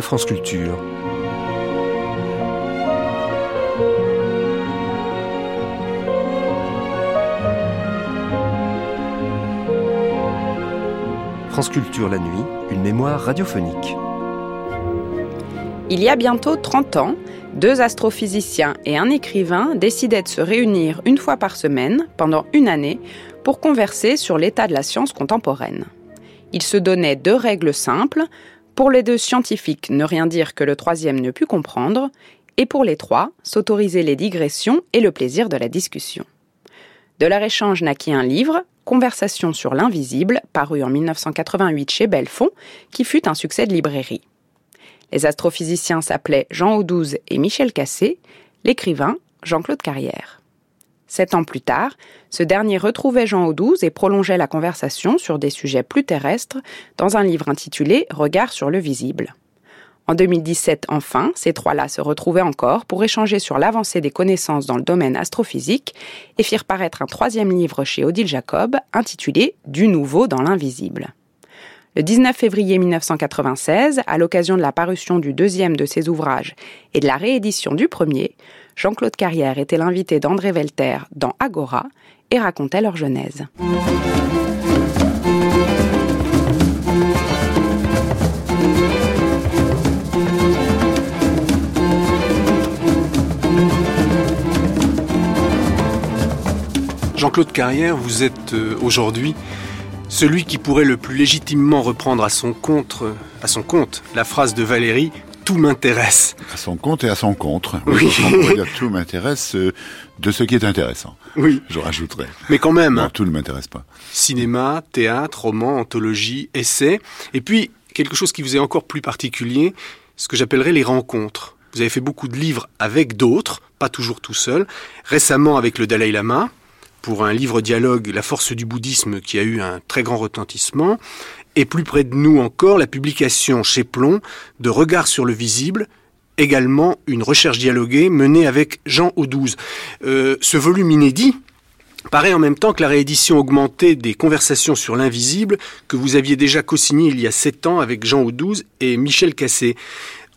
France Culture. France Culture la nuit, une mémoire radiophonique. Il y a bientôt 30 ans, deux astrophysiciens et un écrivain décidaient de se réunir une fois par semaine, pendant une année, pour converser sur l'état de la science contemporaine. Ils se donnaient deux règles simples, pour les deux scientifiques ne rien dire que le troisième ne put comprendre, et pour les trois, s'autoriser les digressions et le plaisir de la discussion. De leur échange naquit un livre, Conversation sur l'invisible, paru en 1988 chez Belfond, qui fut un succès de librairie. Les astrophysiciens s'appelaient Jean Audouze et Michel Cassé, l'écrivain Jean-Claude Carrière. Sept ans plus tard, ce dernier retrouvait Jean Audouze et prolongeait la conversation sur des sujets plus terrestres dans un livre intitulé Regard sur le visible. En 2017, enfin, ces trois-là se retrouvaient encore pour échanger sur l'avancée des connaissances dans le domaine astrophysique et firent paraître un troisième livre chez Odile Jacob intitulé Du nouveau dans l'invisible. Le 19 février 1996, à l'occasion de la parution du deuxième de ses ouvrages et de la réédition du premier, Jean-Claude Carrière était l'invité d'André Velter dans Agora et racontait leur genèse. Jean-Claude Carrière, vous êtes euh, aujourd'hui celui qui pourrait le plus légitimement reprendre à son compte, à son compte la phrase de Valérie tout m'intéresse. À son compte et à son contre. Oui. Dire tout m'intéresse euh, de ce qui est intéressant. Oui. Je rajouterais. Mais quand même. Non, tout ne m'intéresse pas. Cinéma, théâtre, roman, anthologie, essai. Et puis, quelque chose qui vous est encore plus particulier, ce que j'appellerais les rencontres. Vous avez fait beaucoup de livres avec d'autres, pas toujours tout seul. Récemment avec le Dalai Lama, pour un livre dialogue La force du bouddhisme qui a eu un très grand retentissement, et plus près de nous encore la publication chez Plomb de Regard sur le visible, également une recherche dialoguée menée avec Jean Audouze. Euh, ce volume inédit paraît en même temps que la réédition augmentée des Conversations sur l'invisible que vous aviez déjà co-signé il y a sept ans avec Jean Audouze et Michel Cassé.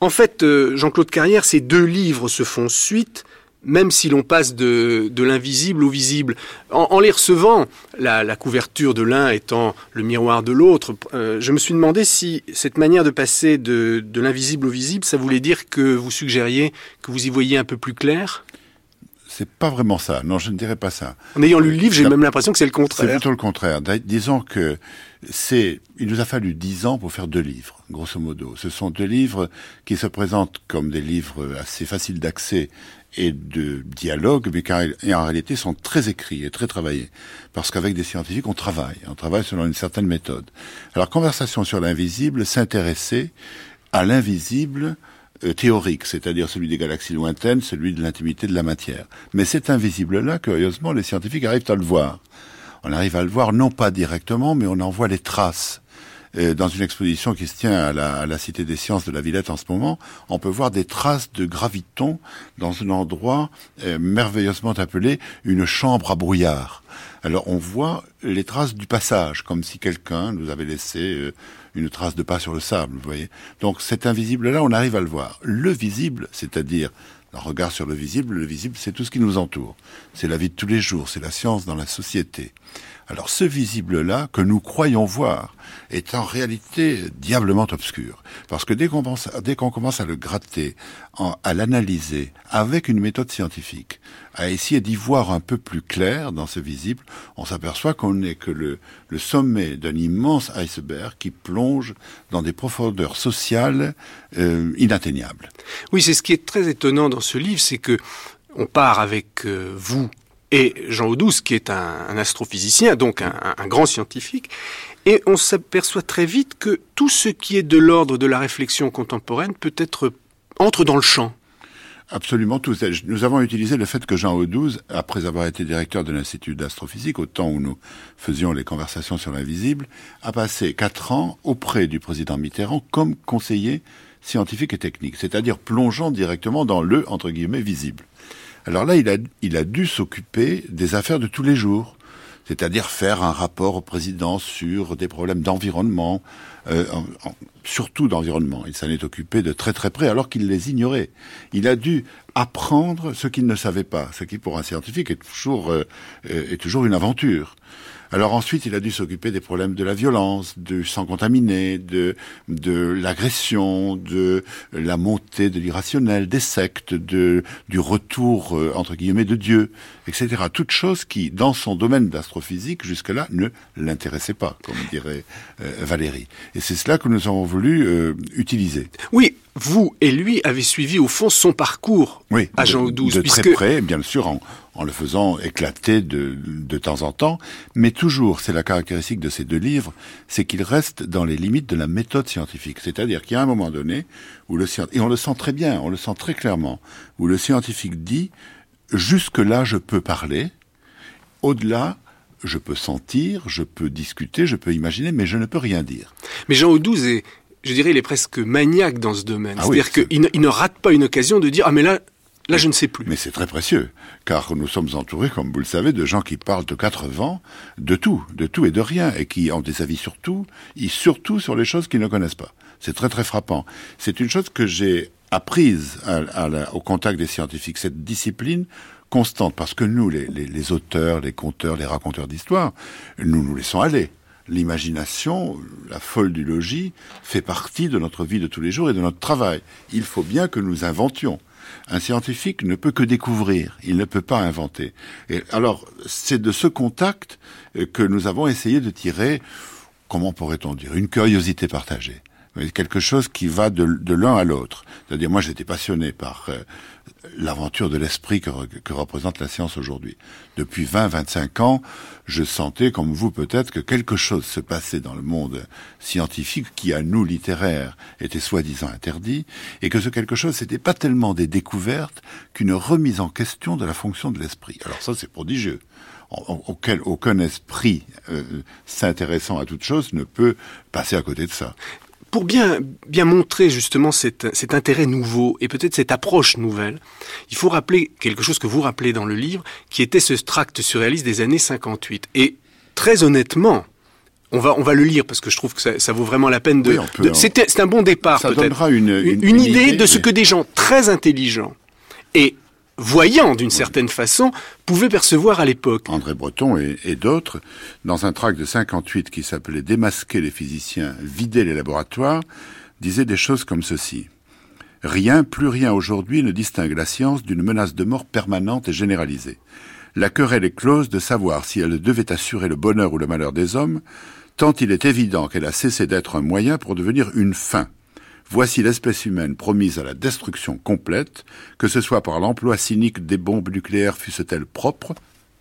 En fait, euh, Jean-Claude Carrière, ces deux livres se font suite même si l'on passe de, l'invisible au visible. En, les recevant, la, la couverture de l'un étant le miroir de l'autre, euh, je me suis demandé si cette manière de passer de, de l'invisible au visible, ça voulait dire que vous suggériez que vous y voyiez un peu plus clair? C'est pas vraiment ça. Non, je ne dirais pas ça. En ayant lu le livre, j'ai même l'impression que c'est le C'est contraire. plutôt le contraire. Disons que c'est, il nous a fallu dix ans pour faire deux livres, grosso modo. Ce sont deux livres qui se présentent comme des livres assez faciles d'accès et de dialogue, mais qui en réalité sont très écrits et très travaillés. Parce qu'avec des scientifiques, on travaille. On travaille selon une certaine méthode. Alors, Conversation sur l'invisible s'intéressait à l'invisible théorique, c'est-à-dire celui des galaxies lointaines, celui de l'intimité de la matière. Mais cet invisible-là, curieusement, les scientifiques arrivent à le voir. On arrive à le voir non pas directement, mais on en voit les traces. Euh, dans une exposition qui se tient à la, Cité des Sciences de la Villette en ce moment, on peut voir des traces de graviton dans un endroit euh, merveilleusement appelé une chambre à brouillard. Alors on voit les traces du passage, comme si quelqu'un nous avait laissé euh, une trace de pas sur le sable, vous voyez. Donc cet invisible-là, on arrive à le voir. Le visible, c'est-à-dire un regard sur le visible, le visible, c'est tout ce qui nous entoure. C'est la vie de tous les jours, c'est la science dans la société. Alors ce visible-là, que nous croyons voir, est en réalité diablement obscur. Parce que dès qu'on dès qu'on commence à le gratter, à l'analyser avec une méthode scientifique, à essayer d'y voir un peu plus clair dans ce visible, on s'aperçoit qu'on n'est que le, le sommet d'un immense iceberg qui plonge dans des profondeurs sociales euh, inatteignables. Oui, c'est ce qui est très étonnant dans ce livre, c'est que on part avec euh, vous et Jean Audouze, qui est un, astrophysicien, donc un grand scientifique, et on s'aperçoit très vite que tout ce qui est de l'ordre de la réflexion contemporaine peut être entre dans le champ. Absolument tout. Nous avons utilisé le fait que Jean Audouze, après avoir été directeur de l'Institut d'astrophysique, au temps où nous faisions les conversations sur l'invisible, a passé quatre ans auprès du président Mitterrand comme conseiller scientifique et technique, c'est-à-dire plongeant directement dans le, entre guillemets, visible. Alors là, il a, il a dû s'occuper des affaires de tous les jours. c'est-à-dire faire un rapport au président sur des problèmes d'environnement, euh, surtout d'environnement. Il s'en est occupé de très très près alors qu'il les ignorait. Il a dû apprendre ce qu'il ne savait pas, ce qui pour un scientifique est toujours, euh, est toujours une aventure. Alors ensuite, il a dû s'occuper des problèmes de la violence, du sang contaminé, de, de l'agression, de la montée de l'irrationnel, des sectes, de, du retour, euh, entre guillemets, de Dieu, etc. Toutes choses qui, dans son domaine d'astrophysique, jusque-là, ne l'intéressaient pas, comme dirait euh, Valérie. Et c'est cela que nous avons voulu euh, utiliser. Oui, vous et lui avez suivi au fond son parcours oui, à Jean Audouze. De, de très près, bien sûr, en, en le faisant éclater de, de temps en temps, mais toujours, c'est la caractéristique de ces deux livres, c'est qu'ils restent dans les limites de la méthode scientifique. C'est-à-dire qu'il y a un moment donné où le et on le sent très bien, on le sent très clairement, où le scientifique dit jusque là je peux parler, au-delà je peux sentir, je peux discuter, je peux imaginer, mais je ne peux rien dire. Mais Jean Audouze est, je dirais, il est presque maniaque dans ce domaine. Ah C'est-à-dire qu'il ne, ne rate pas une occasion de dire ah mais là Là, je ne sais plus. Mais c'est très précieux, car nous sommes entourés, comme vous le savez, de gens qui parlent de quatre vents, de tout, de tout et de rien, et qui ont des avis sur tout, et surtout sur les choses qu'ils ne connaissent pas. C'est très très frappant. C'est une chose que j'ai apprise au contact des scientifiques, cette discipline constante, parce que nous, les, les auteurs, les conteurs, les raconteurs d'histoire, nous nous laissons aller l'imagination, la folle du logis, fait partie de notre vie de tous les jours et de notre travail. Il faut bien que nous inventions. Un scientifique ne peut que découvrir, il ne peut pas inventer. Et alors, c'est de ce contact euh, que nous avons essayé de tirer, comment pourrait-on dire, une curiosité partagée quelque chose qui va de, l'un à l'autre. C'est-à-dire, moi, j'étais passionné par euh, l'aventure de l'esprit que, que, représente la science aujourd'hui. Depuis 20-25 ans, je sentais, comme vous peut-être, que quelque chose se passait dans le monde scientifique qui, à nous, littéraires, était soi-disant interdit, et que ce quelque chose, c'était pas tellement des découvertes qu'une remise en question de la fonction de l'esprit. Alors ça, c'est prodigieux auquel aucun esprit euh, s'intéressant à toute chose ne peut passer à côté de ça pour bien, bien montrer justement cet, cet intérêt nouveau et peut-être cette approche nouvelle, il faut rappeler quelque chose que vous rappelez dans le livre, qui était ce tract surréaliste des années 58. Et très honnêtement, on va, on va le lire parce que je trouve que ça, ça vaut vraiment la peine de. c'est un bon départ peut-être. Une, une, une, idée, de ce que des gens très intelligents et voyant d'une certaine façon, pouvaient percevoir à l'époque. André Breton et, d'autres, dans un tract de 58 qui s'appelait Démasquer les physiciens, vider les laboratoires, disaient des choses comme ceci. Rien, plus rien aujourd'hui ne distingue la science d'une menace de mort permanente et généralisée. La querelle est close de savoir si elle devait assurer le bonheur ou le malheur des hommes, tant il est évident qu'elle a cessé d'être un moyen pour devenir une fin. Voici l'espèce humaine promise à la destruction complète, que ce soit par l'emploi cynique des bombes nucléaires fussent-elles propres,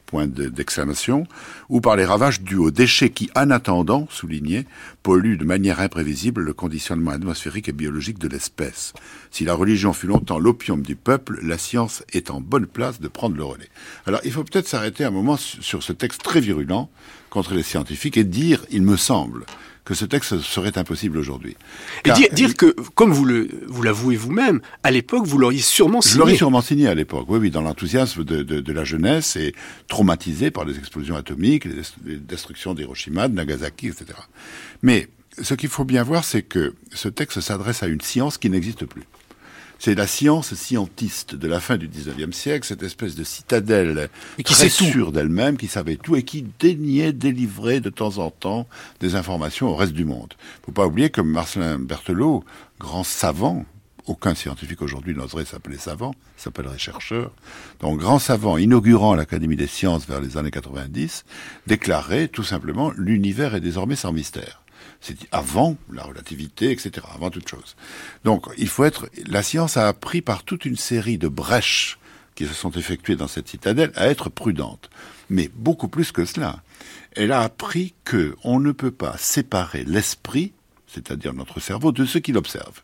point d'exclamation, ou par les ravages dus aux déchets qui, en attendant, souligné, polluent de manière imprévisible le conditionnement atmosphérique et biologique de l'espèce. Si la religion fut longtemps l'opium du peuple, la science est en bonne place de prendre le relais. Alors il faut peut-être s'arrêter un moment sur ce texte très virulent contre les scientifiques et dire, il me semble, que ce texte serait impossible aujourd'hui. Et dire, que, comme vous le vous l'avouez vous-même, à l'époque, vous l'auriez sûrement signé. Je l'aurais sûrement signé à l'époque, oui, oui, dans l'enthousiasme de, de, de, la jeunesse et traumatisé par les explosions atomiques, les, destructions d'Hiroshima, de Nagasaki, etc. Mais ce qu'il faut bien voir, c'est que ce texte s'adresse à une science qui n'existe plus. C'est la science scientiste de la fin du 19e siècle, cette espèce de citadelle qui très sûre d'elle-même, qui savait tout et qui daignait délivrer de temps en temps des informations au reste du monde. Faut pas oublier que Marcelin Berthelot, grand savant, aucun scientifique aujourd'hui n'oserait s'appeler savant, s'appellerait chercheur. Donc, grand savant, inaugurant l'Académie des sciences vers les années 90, déclarait tout simplement l'univers est désormais sans mystère. C'est avant la relativité, etc., avant toute chose. Donc, il faut être, la science a appris par toute une série de brèches qui se sont effectuées dans cette citadelle à être prudente. Mais beaucoup plus que cela. Elle a appris que on ne peut pas séparer l'esprit, c'est-à-dire notre cerveau, de ce qu'il observe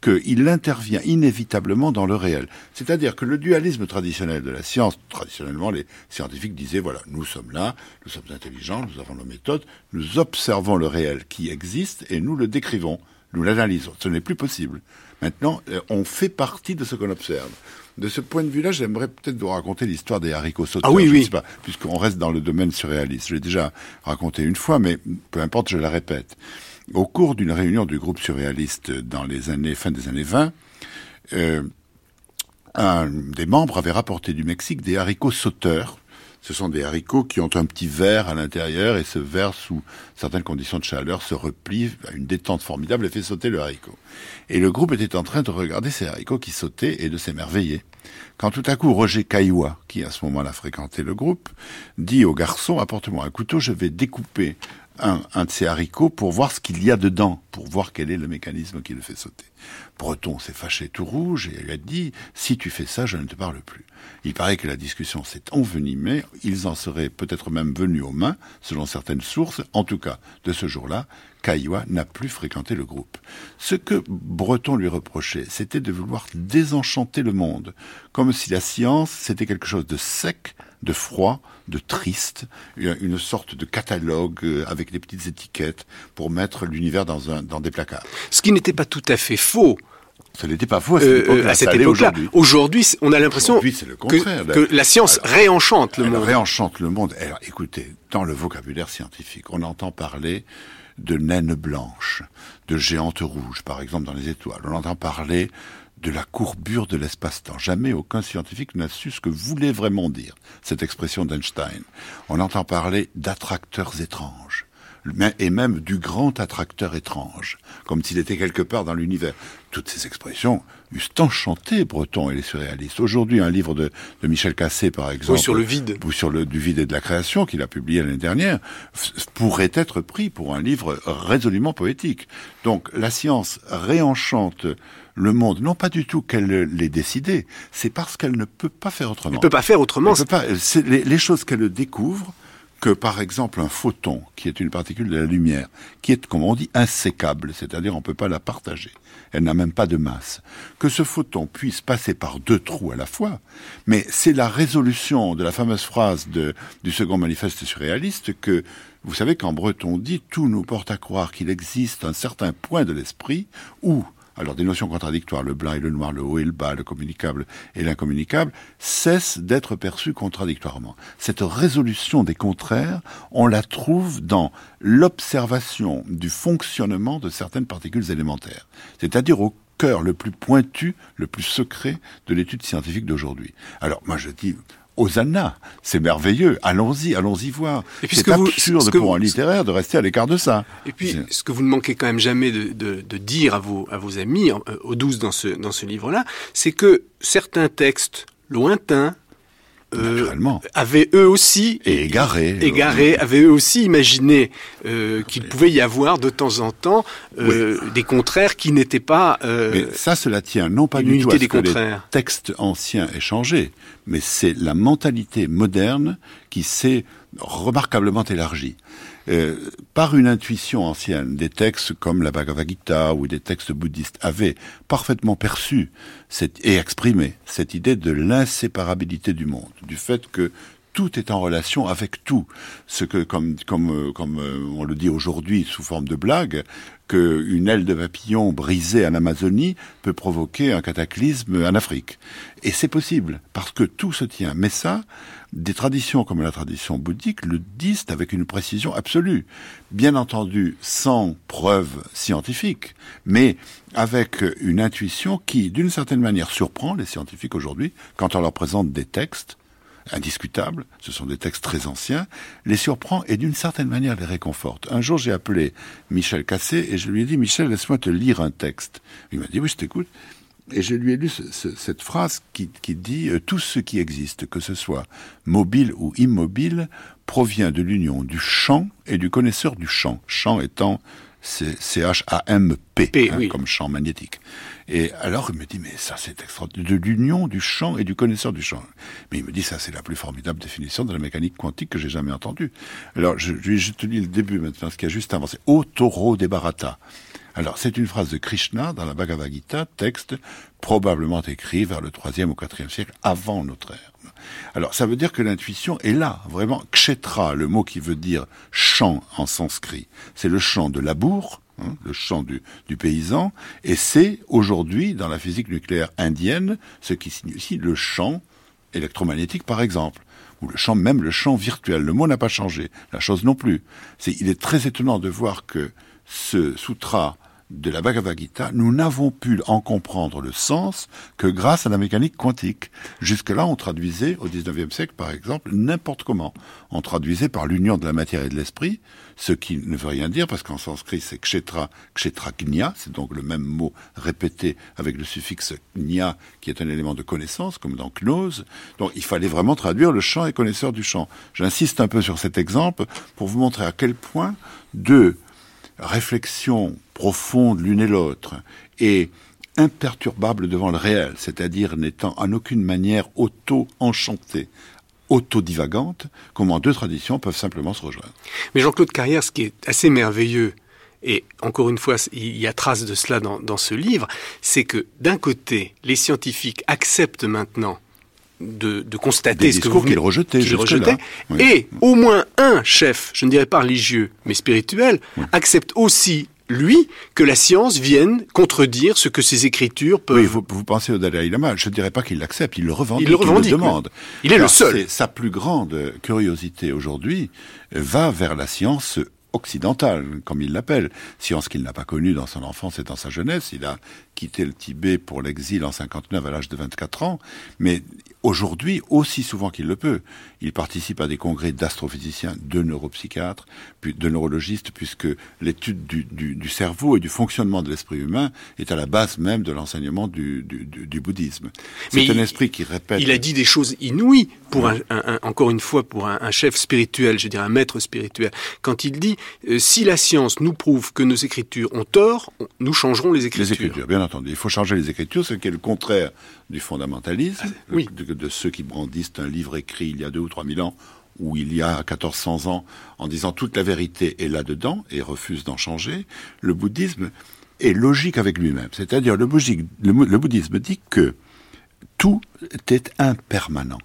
qu'il intervient inévitablement dans le réel. C'est-à-dire que le dualisme traditionnel de la science, traditionnellement les scientifiques disaient, voilà, nous sommes là, nous sommes intelligents, nous avons nos méthodes, nous observons le réel qui existe et nous le décrivons. nous l'analysons. Ce n'est plus possible. Maintenant, euh, on fait partie de ce qu'on observe. De ce point de vue-là, j'aimerais peut-être vous raconter l'histoire des haricots sauteurs. Ah oui, je oui. sais pas, puisqu'on reste dans le domaine surréaliste. Je l'ai déjà raconté une fois, mais peu importe, je la répète. Au cours d'une réunion du groupe surréaliste dans les années, fin des années 20, euh, un des membres avait rapporté du Mexique des haricots sauteurs. Ce sont des haricots qui ont un petit verre à l'intérieur et ce verre, sous certaines conditions de chaleur, se replie à une détente formidable et fait sauter le haricot. Et le groupe était en train de regarder ces haricots qui sautaient et de s'émerveiller. Quand tout à coup Roger Caillois, qui à ce moment-là fréquentait le groupe, dit au garçon, apporte-moi un couteau, je vais découper un, un de ces haricots pour voir ce qu'il y a dedans, pour voir quel est le mécanisme qui le fait sauter. Breton s'est fâché tout rouge et il a dit, si tu fais ça, je ne te parle plus. Il paraît que la discussion s'est envenimée, ils en seraient peut-être même venus aux mains, selon certaines sources. En tout cas, de ce jour-là, Caillois n'a plus fréquenté le groupe. Ce que Breton lui reprochait, c'était de vouloir désenchanter le monde, comme si la science, c'était quelque chose de sec, de froid, de triste, une sorte de catalogue euh, avec des petites étiquettes pour mettre l'univers dans, un, dans des placards. Ce qui n'était pas tout à fait faux. N'était pas faux à cette Euh, à cette allait époque-là. aujourd'hui. On a l'impression Aujourd'hui, c'est le contraire. que, que la science Alors, réenchante le Elle monde. réenchante le monde. Alors, écoutez, dans le vocabulaire scientifique, on entend parler de naines blanches, de géantes rouges, par exemple, dans les étoiles. On entend parler de la courbure de l'espace-temps. Jamais aucun scientifique n'a su ce que voulait vraiment dire cette expression d'Einstein. On entend parler d'attracteurs étranges et même du grand attracteur étrange, comme s'il était quelque part dans l'univers. Toutes ces expressions eussent enchanté Breton et les surréalistes. Aujourd'hui, un livre de, de Michel Cassé, par exemple, Oui, sur le vide. ou sur le du vide et de la création qu'il a publié l'année dernière, pourrait être pris pour un livre résolument poétique. Donc la science réenchante le monde, non pas du tout qu'elle l'ait décidé, c'est parce qu'elle ne peut pas faire autrement. On ne peut pas faire autrement. Elle peut pas. Les choses qu'elle découvre, que par exemple un photon, qui est une particule de la lumière, qui est, comme on dit, insécable, c'est-à-dire on ne peut pas la partager, elle n'a même pas de masse, que ce photon puisse passer par deux trous à la fois, mais c'est la résolution de la fameuse phrase du second manifeste surréaliste que, vous savez qu'en breton dit, tout nous porte à croire qu'il existe un certain point de l'esprit où alors des notions contradictoires, le blanc et le noir, le haut et le bas, le communicable et l'incommunicable, cessent d'être perçus contradictoirement. Cette résolution des contraires, on la trouve dans l'observation du fonctionnement de certaines particules élémentaires, c'est-à-dire au cœur le plus pointu, le plus secret de l'étude scientifique d'aujourd'hui. Alors moi je dis... Hosanna, c'est merveilleux. Allons-y, allons-y voir. C'est vous- absurde ce pour vous- un littéraire de rester à l'écart de ça. Et puis, ce que vous ne manquez quand même jamais de, de- de dire à vos, à vos amis, euh, aux douze dans ce, dans ce livre-là, c'est que certains textes lointains euh, avaient eux aussi Et égarés. égarés, avaient eux aussi imaginé euh, qu'il pouvait y avoir de temps en temps euh, des contraires qui n'étaient pas euh, Mais ça, cela tient non pas du tout à ce des que les contraires. textes anciens aient changé, mais c'est la mentalité moderne qui s'est remarquablement élargie. Euh, par une intuition ancienne, des textes comme la Bhagavad Gita ou des textes bouddhistes avaient parfaitement perçu et exprimé cette idée de l'inséparabilité du monde, du fait que tout est en relation avec tout. Ce que, comme, euh, euh, on le dit aujourd'hui sous forme de blague, qu'une aile de papillon brisée en Amazonie peut provoquer un cataclysme en Afrique. Et c'est possible, parce que tout se tient. Mais ça, des traditions comme la tradition bouddhique le disent avec une précision absolue. Bien entendu, sans preuve scientifique, mais avec une intuition qui, d'une certaine manière, surprend les scientifiques aujourd'hui quand on leur présente des textes indiscutables, ce sont des textes très anciens, les surprend et d'une certaine manière les réconforte. Un jour, j'ai appelé Michel Cassé et je lui ai dit, Michel, laisse-moi te lire un texte. Il m'a dit, oui, je t'écoute. Et je lui ai lu ce- ce- cette phrase qui, dit euh, Tout ce qui existe, que ce soit mobile ou immobile, provient de l'union du champ et du connaisseur du champ. Champ étant C-H-A-M-P, P, hein, oui. comme champ magnétique. Et alors il me dit Mais ça, c'est extraordinaire. De l'union du champ et du connaisseur du champ. Mais il me dit Ça, c'est la plus formidable définition de la mécanique quantique que j'ai jamais entendue. Alors, je, je, te lis le début maintenant, ce qu'il y a juste avant. C'est Au taureau des Bharata. Alors, c'est une phrase de Krishna dans la Bhagavad Gita, texte probablement écrit vers le troisième ou quatrième siècle avant notre ère. Alors, ça veut dire que l'intuition est là, vraiment. Kshetra, le mot qui veut dire champ en sanskrit, c'est le champ de labour, hein, le champ du, paysan, et c'est aujourd'hui, dans la physique nucléaire indienne, ce qui signifie le champ électromagnétique, par exemple ou le champ, même le champ virtuel. Le mot n'a pas changé, la chose non plus. C'est, il est très étonnant de voir que ce sutra de la Bhagavad Gita, nous n'avons pu en comprendre le sens que grâce à la mécanique quantique. Jusque-là, on traduisait, au XIXe siècle, par exemple, n'importe comment. On traduisait par l'union de la matière et de l'esprit, ce qui ne veut rien dire, parce qu'en sanskrit, c'est kshetra, kshetra gnya, c'est donc le même mot répété avec le suffixe gnya, qui est un élément de connaissance, comme dans gnose. Donc, il fallait vraiment traduire le champ et connaisseur du champ. J'insiste un peu sur cet exemple pour vous montrer à quel point deux réflexion profonde l'une et l'autre et imperturbable devant le réel, c'est-à-dire n'étant en aucune manière auto-enchantée, auto-divagante, comment deux traditions peuvent simplement se rejoindre. Mais Jean-Claude Carrière, ce qui est assez merveilleux, et encore une fois, il y a trace de cela dans, dans ce livre, c'est que d'un côté, les scientifiques acceptent maintenant de, de constater Des ce que vous qu'ils jusque-là. rejetaient. Oui. Et au moins un chef, je ne dirais pas religieux, mais spirituel, accepte aussi, lui, que la science vienne contredire ce que ses écritures peuvent... Oui, vous, vous pensez au Dalai Lama, je ne dirais pas qu'il l'accepte, il le revendique, Il le revendique, demande. oui. Il est le seul. c'est- Sa plus grande curiosité aujourd'hui va vers la science occidentale, comme il l'appelle, science qu'il n'a pas connue dans son enfance et dans sa jeunesse. Il a quitté le Tibet pour l'exil en 59 à l'âge de 24 ans, mais aujourd'hui, aussi souvent qu'il le peut, il participe à des congrès d'astrophysiciens, de neuropsychiatres, puis de neurologistes, puisque l'étude du, du- du cerveau et du fonctionnement de l'esprit humain est à la base même de l'enseignement du, bouddhisme. C'est un esprit qui répète. Il a dit des choses inouïes pour un, un- un- encore une fois pour un, chef spirituel, je dirais un maître spirituel. Quand il dit si la science nous prouve que nos écritures ont tort, nous changerons les écritures. Les écritures, bien entendu. Il faut changer les écritures, ce qui est le contraire du fondamentalisme, Ah, oui. de, de ceux qui brandissent un livre écrit il y a deux ou trois mille ans, ou il y a 1400 ans, en disant toute la vérité est là-dedans, et refusent d'en changer. Le bouddhisme est logique avec lui-même. C'est-à-dire, le bouddhisme dit que tout est impermanent.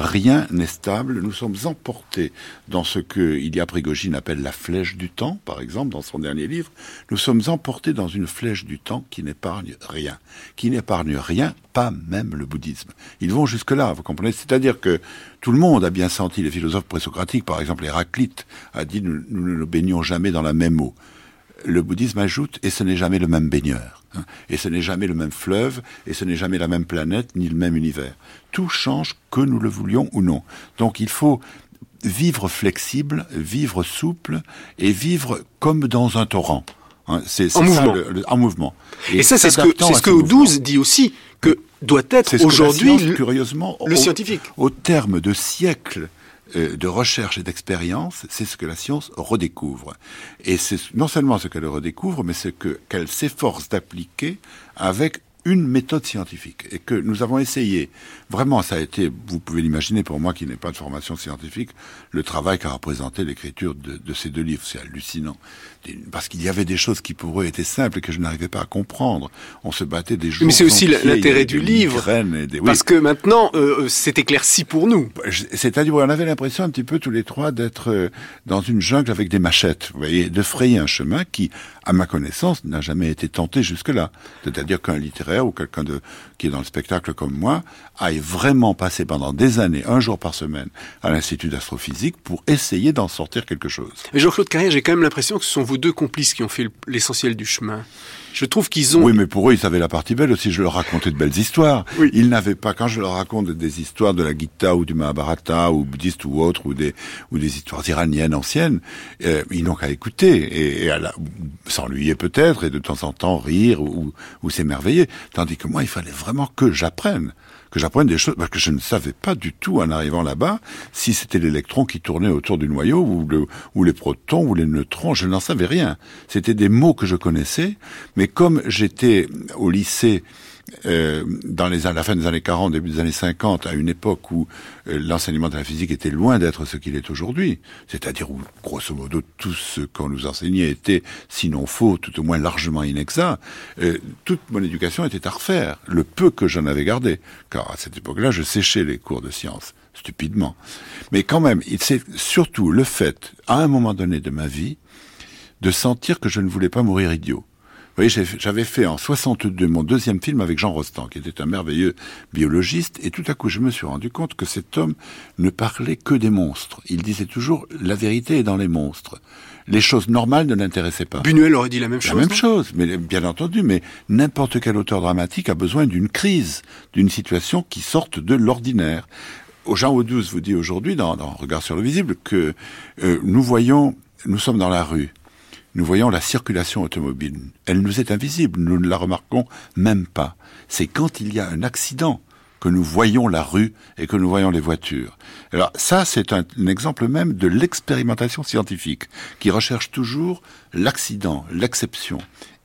Rien n'est stable. Nous sommes emportés dans ce que Ilya Prigogine appelle la flèche du temps, par exemple, dans son dernier livre. Nous sommes emportés dans une flèche du temps qui n'épargne rien. Qui n'épargne rien, pas même le bouddhisme. Ils vont jusque-là, vous comprenez? C'est-à-dire que tout le monde a bien senti, les philosophes présocratiques, par exemple Héraclite, a dit nous, nous baignons jamais dans la même eau le bouddhisme ajoute, et ce n'est jamais le même baigneur, et ce n'est jamais le même fleuve, et ce n'est jamais la même planète, ni le même univers. Tout change que nous le voulions ou non. Donc il faut vivre flexible, vivre souple, et vivre comme dans un torrent. Hein, c'est, En ça, mouvement. le- le- en mouvement. Et, ça, c'est ce que, c'est ce que ce mouvement. 12 dit aussi, que doit être C'est ce que la aujourd'hui curieusement, le au- scientifique. Au terme de siècles de recherche et d'expérience, c'est ce que la science redécouvre. Et c'est non seulement ce qu'elle redécouvre, mais ce que qu'elle s'efforce d'appliquer avec une méthode scientifique et que nous avons essayé. Vraiment, ça a été, vous pouvez l'imaginer pour moi qui n'ai pas de formation scientifique, le travail qu'a représenté l'écriture de, de ces deux livres. C'est hallucinant. Parce qu'il y avait des choses qui pour eux étaient simples et que je n'arrivais pas à comprendre. On se battait des jours Mais c'est aussi l'intérêt du livre. des- oui. Parce que maintenant, euh, euh, c'est éclairci pour nous. Je- C'est-à-dire, on avait l'impression un petit peu tous les trois d'être euh, dans une jungle avec des machettes, vous voyez, de frayer un chemin qui, à ma connaissance, n'a jamais été tenté jusque-là. C'est-à-dire qu'un littéraire ou quelqu'un de qui est dans le spectacle comme moi aille vraiment passer pendant des années, un jour par semaine, à l'Institut d'astrophysique pour essayer d'en sortir quelque chose. Mais Jean-Claude Carrière, j'ai quand même l'impression que ce sont vos deux complices qui ont fait le- l'essentiel du chemin. Je trouve qu'ils ont... Oui, mais pour eux, ils savaient la partie belle aussi. Je leur racontais de belles histoires. Oui. Ils n'avaient pas, quand je leur raconte des histoires de la Gita ou du Mahabharata ou bouddhiste ou autre, ou des, ou des histoires iraniennes anciennes, euh, ils n'ont qu'à écouter et, et à la- s'ennuyer peut-être et de temps en temps rire ou, ou s'émerveiller. Tandis que moi, il fallait vraiment que j'apprenne que j'apprenne des choses, parce que je ne savais pas du tout en arrivant là-bas si c'était l'électron qui tournait autour du noyau ou, le, ou les protons ou les neutrons, je n'en savais rien. C'était des mots que je connaissais, mais comme j'étais au lycée euh, dans les, à la fin des années 40, début des années 50, à une époque où euh, l'enseignement de la physique était loin d'être ce qu'il est aujourd'hui, c'est-à-dire où, grosso modo, tout ce qu'on nous enseignait était, sinon faux, tout au moins largement inexact, euh, toute mon éducation était à refaire, le peu que j'en avais gardé, car à cette époque-là, je séchais les cours de sciences, stupidement. Mais quand même, c'est surtout le fait, à un moment donné de ma vie, de sentir que je ne voulais pas mourir idiot. Voyez, j'avais fait en 62 mon deuxième film avec Jean Rostand, qui était un merveilleux biologiste, et tout à coup je me suis rendu compte que cet homme ne parlait que des monstres. Il disait toujours la vérité est dans les monstres. Les choses normales ne l'intéressaient pas. Buñuel aurait dit la même chose. La même chose, mais bien entendu, mais n'importe quel auteur dramatique a besoin d'une crise, d'une situation qui sorte de l'ordinaire. Jean Audouze vous dit aujourd'hui, dans, dans Regard sur le visible, que euh, nous voyons, nous sommes dans la rue, nous voyons la circulation automobile. Elle nous est invisible, nous ne la remarquons même pas. C'est quand il y a un accident que nous voyons la rue et que nous voyons les voitures. Alors ça, c'est un, exemple même de l'expérimentation scientifique, qui recherche toujours l'accident, l'exception.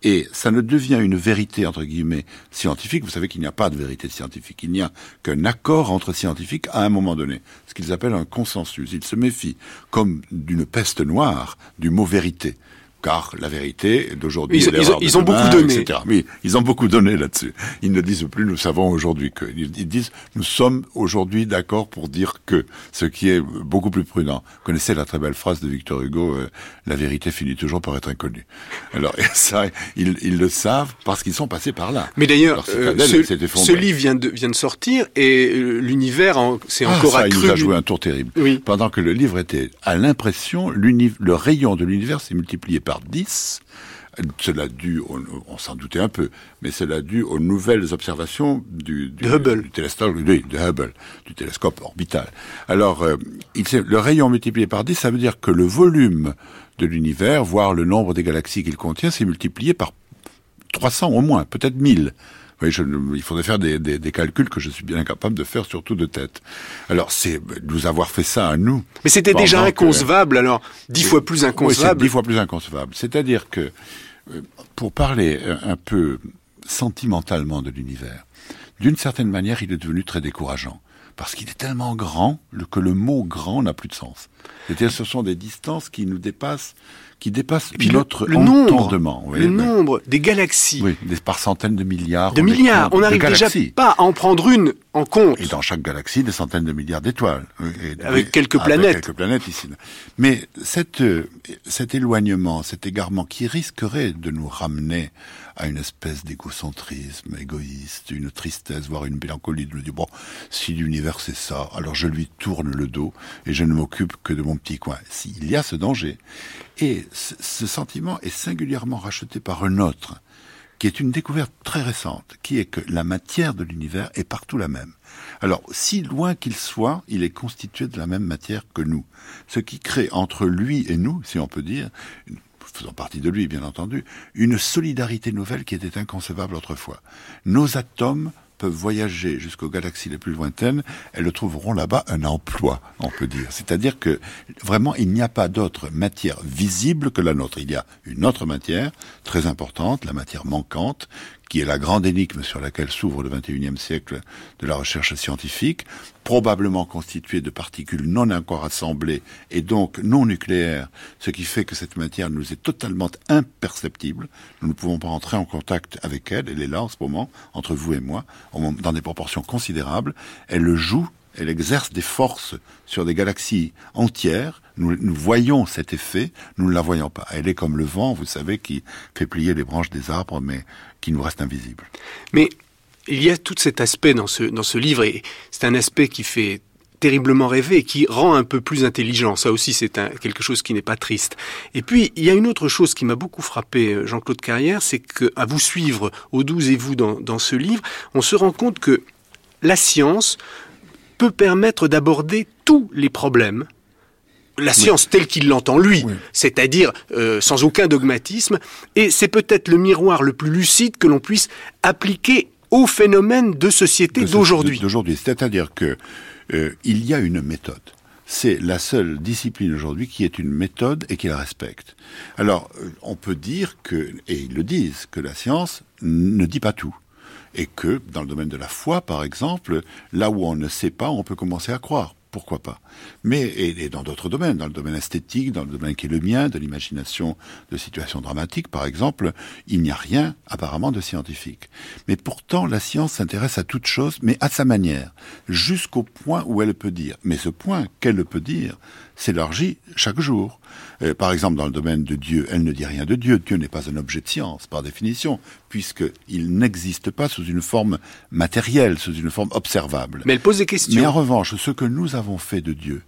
Et ça ne devient une vérité, entre guillemets, scientifique. Vous savez qu'il n'y a pas de vérité scientifique. Il n'y a qu'un accord entre scientifiques à un moment donné. Ce qu'ils appellent un consensus. Ils se méfient, comme d'une peste noire, du mot vérité car la vérité d'aujourd'hui ils, ils, ils ont beaucoup donné. Etc. Ils ont beaucoup donné là-dessus. Ils ne disent plus nous savons aujourd'hui que. Ils, disent nous sommes aujourd'hui d'accord pour dire que, ce qui est beaucoup plus prudent. Vous connaissez la très belle phrase de Victor Hugo euh, la vérité finit toujours par être inconnue. Alors ça, ils, ils le savent parce qu'ils sont passés par là. Mais d'ailleurs, euh, ce, ce, livre vient de, vient de sortir et euh, l'univers s'est ah, encore ça, accru. Il nous a joué un tour terrible. Oui. Pendant que le livre était à l'impression, le rayon de l'univers s'est multiplié par 10. Cela dû, on, s'en doutait un peu, mais cela dû aux nouvelles observations du, du, Hubble. du télescope, de Hubble, du télescope orbital. Alors, euh, il, le rayon multiplié par 10, ça veut dire que le volume de l'univers, voire le nombre des galaxies qu'il contient, s'est multiplié par 300 au moins, peut-être 1000. Oui, je, il faudrait faire des, des, des, calculs que je suis bien incapable de faire, surtout de tête. Alors, c'est nous avoir fait ça à nous. Mais c'était déjà inconcevable, alors dix fois plus inconcevable. Oui, dix fois plus inconcevable. C'est-à-dire que, euh, pour parler un peu sentimentalement de l'univers, d'une certaine manière, il est devenu très décourageant parce qu'il est tellement grand que le mot grand n'a plus de sens. C'est-à-dire, ce sont des distances qui nous dépassent qui dépasse notre le, entendement. Nombre, le nombre des galaxies. Oui, des, par centaines de milliards. De milliards. On n'arrive déjà pas à en prendre une en compte. Et dans chaque galaxie, des centaines de milliards d'étoiles. Avec quelques avec planètes. quelques planètes ici. Mais cette, cet éloignement, cet égarement qui risquerait de nous ramener à une espèce d'égocentrisme égoïste, une tristesse, voire une mélancolie de me dire, bon, si l'univers c'est ça, alors je lui tourne le dos et je ne m'occupe que de mon petit coin. S'il y a ce danger. Et ce sentiment est singulièrement racheté par un autre, qui est une découverte très récente, qui est que la matière de l'univers est partout la même. Alors, si loin qu'il soit, il est constitué de la même matière que nous. Ce qui crée entre lui et nous, si on peut dire, faisant partie de lui, bien entendu, une solidarité nouvelle qui était inconcevable autrefois. Nos atomes voyager jusqu'aux galaxies les plus lointaines, elles trouveront là-bas un emploi, on peut dire. C'est-à-dire que vraiment, il n'y a pas d'autre matière visible que la nôtre. Il y a une autre matière très importante, la matière manquante, qui est la grande énigme sur laquelle s'ouvre le XXIe siècle de la recherche scientifique, probablement constituée de particules non encore assemblées et donc non nucléaires, ce qui fait que cette matière nous est totalement imperceptible. Nous ne pouvons pas entrer en contact avec elle. Elle est là en ce moment, entre vous et moi, dans des proportions considérables. Elle joue elle exerce des forces sur des galaxies entières. Nous, voyons cet effet, nous ne la voyons pas. Elle est comme le vent, vous savez, qui fait plier les branches des arbres, mais qui nous reste invisible. Mais il y a tout cet aspect dans ce, dans ce livre, et c'est un aspect qui fait terriblement rêver et qui rend un peu plus intelligent. Ça aussi, c'est quelque chose qui n'est pas triste. Et puis, il y a une autre chose qui m'a beaucoup frappé, euh, Jean-Claude Carrière, c'est que, à vous suivre, au 12 et vous, dans, dans ce livre, on se rend compte que la science peut permettre d'aborder tous les problèmes la science telle qu'il l'entend lui, oui. c'est-à-dire euh, sans aucun dogmatisme, et c'est peut-être le miroir le plus lucide que l'on puisse appliquer au phénomène de société d'aujourd'hui. D'aujourd'hui, c'est-à-dire que euh, il y a une méthode. C'est la seule discipline aujourd'hui qui est une méthode et qui la respecte. Alors, euh, on peut dire que, et ils le disent, que la science ne dit pas tout et que dans le domaine de la foi, par exemple, là où on ne sait pas, on peut commencer à croire. pourquoi pas? Mais et, dans d'autres domaines, dans le domaine esthétique, dans le domaine qui est le mien, de l'imagination de situations dramatiques, par exemple, il n'y a rien apparemment de scientifique. Mais pourtant, la science s'intéresse à toute chose, mais à sa manière, jusqu'au point où elle peut dire. Mais ce point qu'elle peut dire, s'élargit chaque jour. Euh, par exemple, dans le domaine de Dieu, elle ne dit rien de Dieu. Dieu n'est pas un objet de science, par définition, puisqu'il n'existe pas sous une forme matérielle, sous une forme observable. Mais elle pose des questions. Mais en revanche, ce que nous avons fait de Dieu,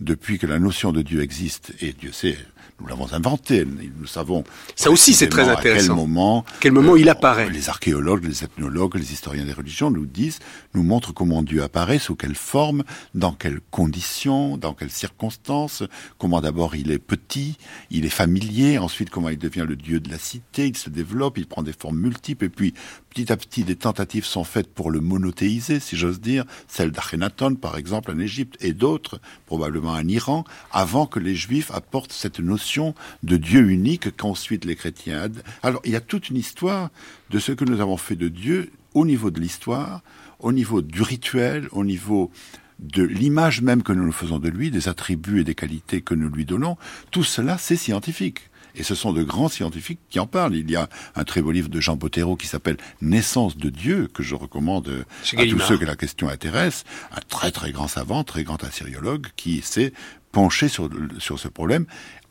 depuis que la notion de Dieu existe, et Dieu sait nous l'avons inventé. Nous savons. Ça aussi, c'est très intéressant. À quel moment, quel moment il apparaît Les archéologues, les ethnologues, les historiens des religions nous disent, nous montrent comment Dieu apparaît, sous quelle forme, dans quelles conditions, dans quelles circonstances. Comment d'abord il est petit, il est familier. Ensuite, comment il devient le Dieu de la cité. Il se développe, il prend des formes multiples. Et puis, petit à petit, des tentatives sont faites pour le monothéiser, si j'ose dire, celle d'Akhenaton, par exemple, en Égypte, et d'autres, probablement en Iran, avant que les Juifs apportent cette notion de Dieu unique qu'ensuite les chrétiens. Alors, il y a toute une histoire de ce que nous avons fait de Dieu au niveau de l'histoire, au niveau du rituel, au niveau de l'image même que nous nous faisons de lui, des attributs et des qualités que nous lui donnons. Tout cela, c'est scientifique. Et ce sont de grands scientifiques qui en parlent. Il y a un très beau livre de Jean Bottero qui s'appelle Naissance de Dieu, que je recommande à tous ceux que la question intéresse. Un très très grand savant, très grand assyriologue, qui s'est penché sur, sur ce problème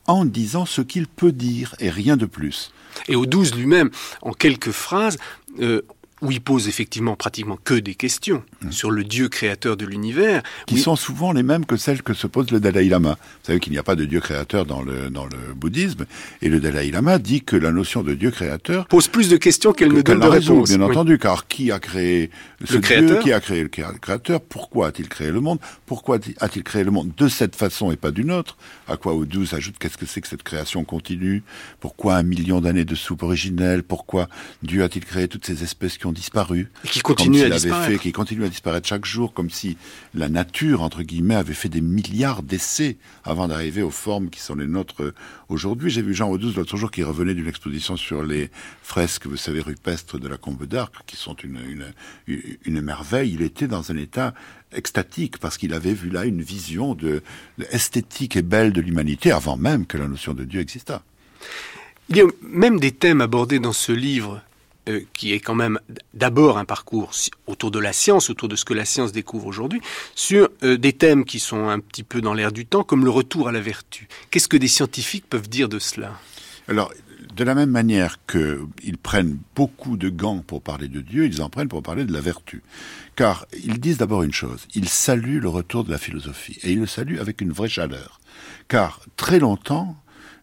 en disant ce qu'il peut dire et rien de plus. Et au 12 lui-même, en quelques phrases, euh, où il pose effectivement pratiquement que des questions mmh. sur le Dieu créateur de l'univers. Qui sont souvent les mêmes que celles que se pose le Dalai Lama. Vous savez qu'il n'y a pas de Dieu créateur dans le, dans le bouddhisme, et le Dalai Lama dit que la notion de Dieu créateur... Pose plus de questions qu'elle ne donne de réponses. Bien entendu, car qui a créé ce le créateur Dieu Qui a créé le créateur Pourquoi a-t-il créé le monde Pourquoi a-t-il créé le monde de cette façon et pas d'une autre? À quoi Odus ajoute qu'est-ce que c'est que cette création continue? Pourquoi un million d'années de soupe originelle? Pourquoi Dieu a-t-il créé toutes ces espèces qui ont disparu. Et qui continue à disparaître. Fait, qui continue à disparaître chaque jour, comme si la nature, entre guillemets, avait fait des milliards d'essais avant d'arriver aux formes qui sont les nôtres aujourd'hui. J'ai vu Jean Audouze l'autre jour qui revenait d'une exposition sur les fresques, vous savez, rupestres de la Combe d'Arc, qui sont une, une, une merveille. Il était dans un état extatique parce qu'il avait vu là une vision de, de esthétique et belle de l'humanité avant même que la notion de Dieu existât. Il y a même des thèmes abordés dans ce livre euh, qui est quand même d'abord un parcours autour de la science, autour de ce que la science découvre aujourd'hui, sur euh, des thèmes qui sont un petit peu dans l'air du temps, comme le retour à la vertu. Qu'est-ce que des scientifiques peuvent dire de cela? Alors, de la même manière qu'ils prennent beaucoup de gants pour parler de Dieu, ils en prennent pour parler de la vertu. Car ils disent d'abord une chose, ils saluent le retour de la philosophie, et ils le saluent avec une vraie chaleur. Car très longtemps,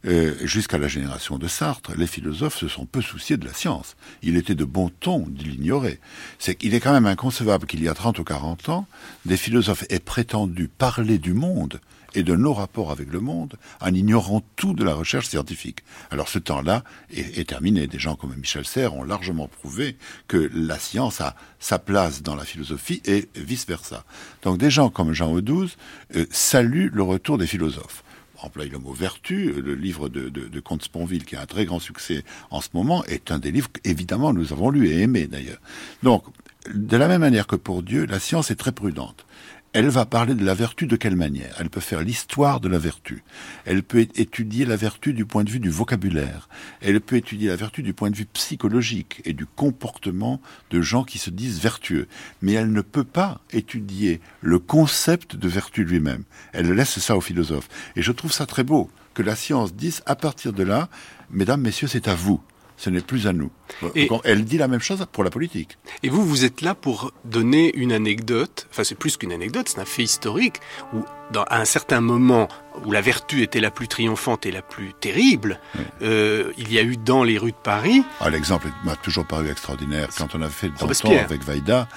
euh, jusqu'à la génération de Sartre, les philosophes se sont peu souciés de la science. Il était de bon ton de l'ignorer. C'est qu'il est quand même inconcevable qu'il y a 30 ou 40 ans, des philosophes aient prétendu parler du monde et de nos rapports avec le monde en ignorant tout de la recherche scientifique. Alors ce temps-là est, terminé. Des gens comme Michel Serres ont largement prouvé que la science a sa place dans la philosophie et vice-versa. Donc des gens comme Jean Audouze euh, saluent le retour des philosophes emploie le mot vertu. Le livre de, Comte Sponville, qui a un très grand succès en ce moment, est un des livres qu'évidemment nous avons lu et aimé d'ailleurs. Donc, de la même manière que pour Dieu, la science est très prudente elle va parler de la vertu de quelle manière? Elle peut faire l'histoire de la vertu. Elle peut étudier la vertu du point de vue du vocabulaire. Elle peut étudier la vertu du point de vue psychologique et du comportement de gens qui se disent vertueux. Mais elle ne peut pas étudier le concept de vertu lui-même. Elle laisse ça aux philosophes. Et je trouve ça très beau que la science dise à partir de là, mesdames, messieurs, c'est à vous ce n'est plus à nous. Et Elle dit la même chose pour la politique. Et vous, vous êtes là pour donner une anecdote, enfin c'est plus qu'une anecdote, c'est un fait historique, où dans, à un certain moment où la vertu était la plus triomphante et la plus terrible, euh, il y a eu dans les rues de Paris... Ah, L'exemple m'a toujours paru extraordinaire. Quand on a fait Danton avec Vaïda,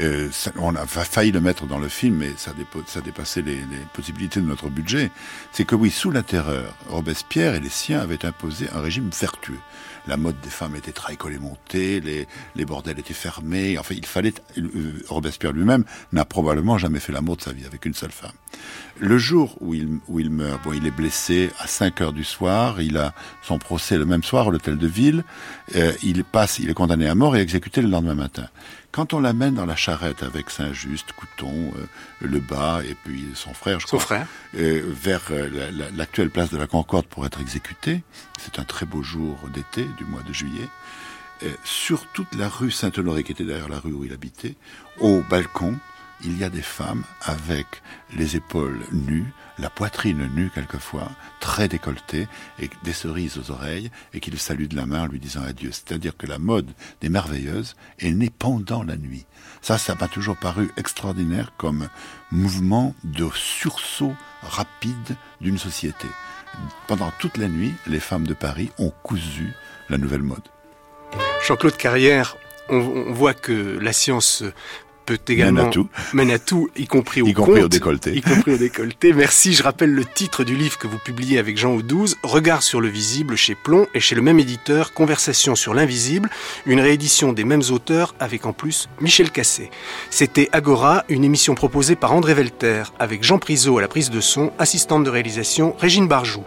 euh, on a failli le mettre dans le film, mais ça, ça dépassait les, les, possibilités de notre budget. C'est que oui, sous la terreur, Robespierre et les siens avaient imposé un régime vertueux la mode des femmes était très montée, les, les bordels étaient fermés. Enfin, il fallait. Euh, Robespierre lui-même n'a probablement jamais fait l'amour de sa vie avec une seule femme. Le jour où il, où il meurt, bon, il est blessé à 5 heures du soir. Il a son procès le même soir à l'hôtel de ville. Euh, il passe, il est condamné à mort et exécuté le lendemain matin. Quand on l'amène dans la charrette avec Saint-Just, Couton, euh, le bas et puis son frère, je Son crois, frère. euh, vers euh, la- la- l'actuelle place de la Concorde pour être exécuté, c'est un très beau jour d'été du mois de juillet, euh, sur toute la rue Saint-Honoré, qui était derrière la rue où il habitait, au balcon, il y a des femmes avec les épaules nues, la poitrine nue quelquefois, très décolletée, et des cerises aux oreilles, et qui le saluent de la main en lui disant adieu. C'est-à-dire que la mode des merveilleuses est née pendant la nuit. Ça, ça m'a toujours paru extraordinaire comme mouvement de sursaut rapide d'une société. Pendant toute la nuit, les femmes de Paris ont cousu la nouvelle mode. Jean-Claude Carrière, on voit que la science peut également Mène à tout. mène à tout, y compris au Y compris au conte, décolleté. Y compris au décolleté. Merci. Je rappelle le titre du livre que vous publiez avec Jean Audouze, Regard sur le visible chez Plomb et chez le même éditeur, Conversation sur l'invisible, une réédition des mêmes auteurs avec en plus Michel Cassé. C'était Agora, une émission proposée par André Velter avec Jean Priseau à la prise de son, assistante de réalisation Régine Barjou.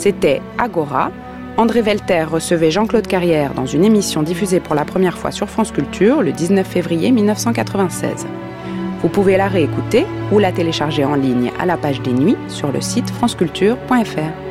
C'était Agora. André Velter recevait Jean-Claude Carrière dans une émission diffusée pour la première fois sur France Culture le 19 février 1996. Vous pouvez la réécouter ou la télécharger en ligne à la page des nuits sur le site franceculture.fr.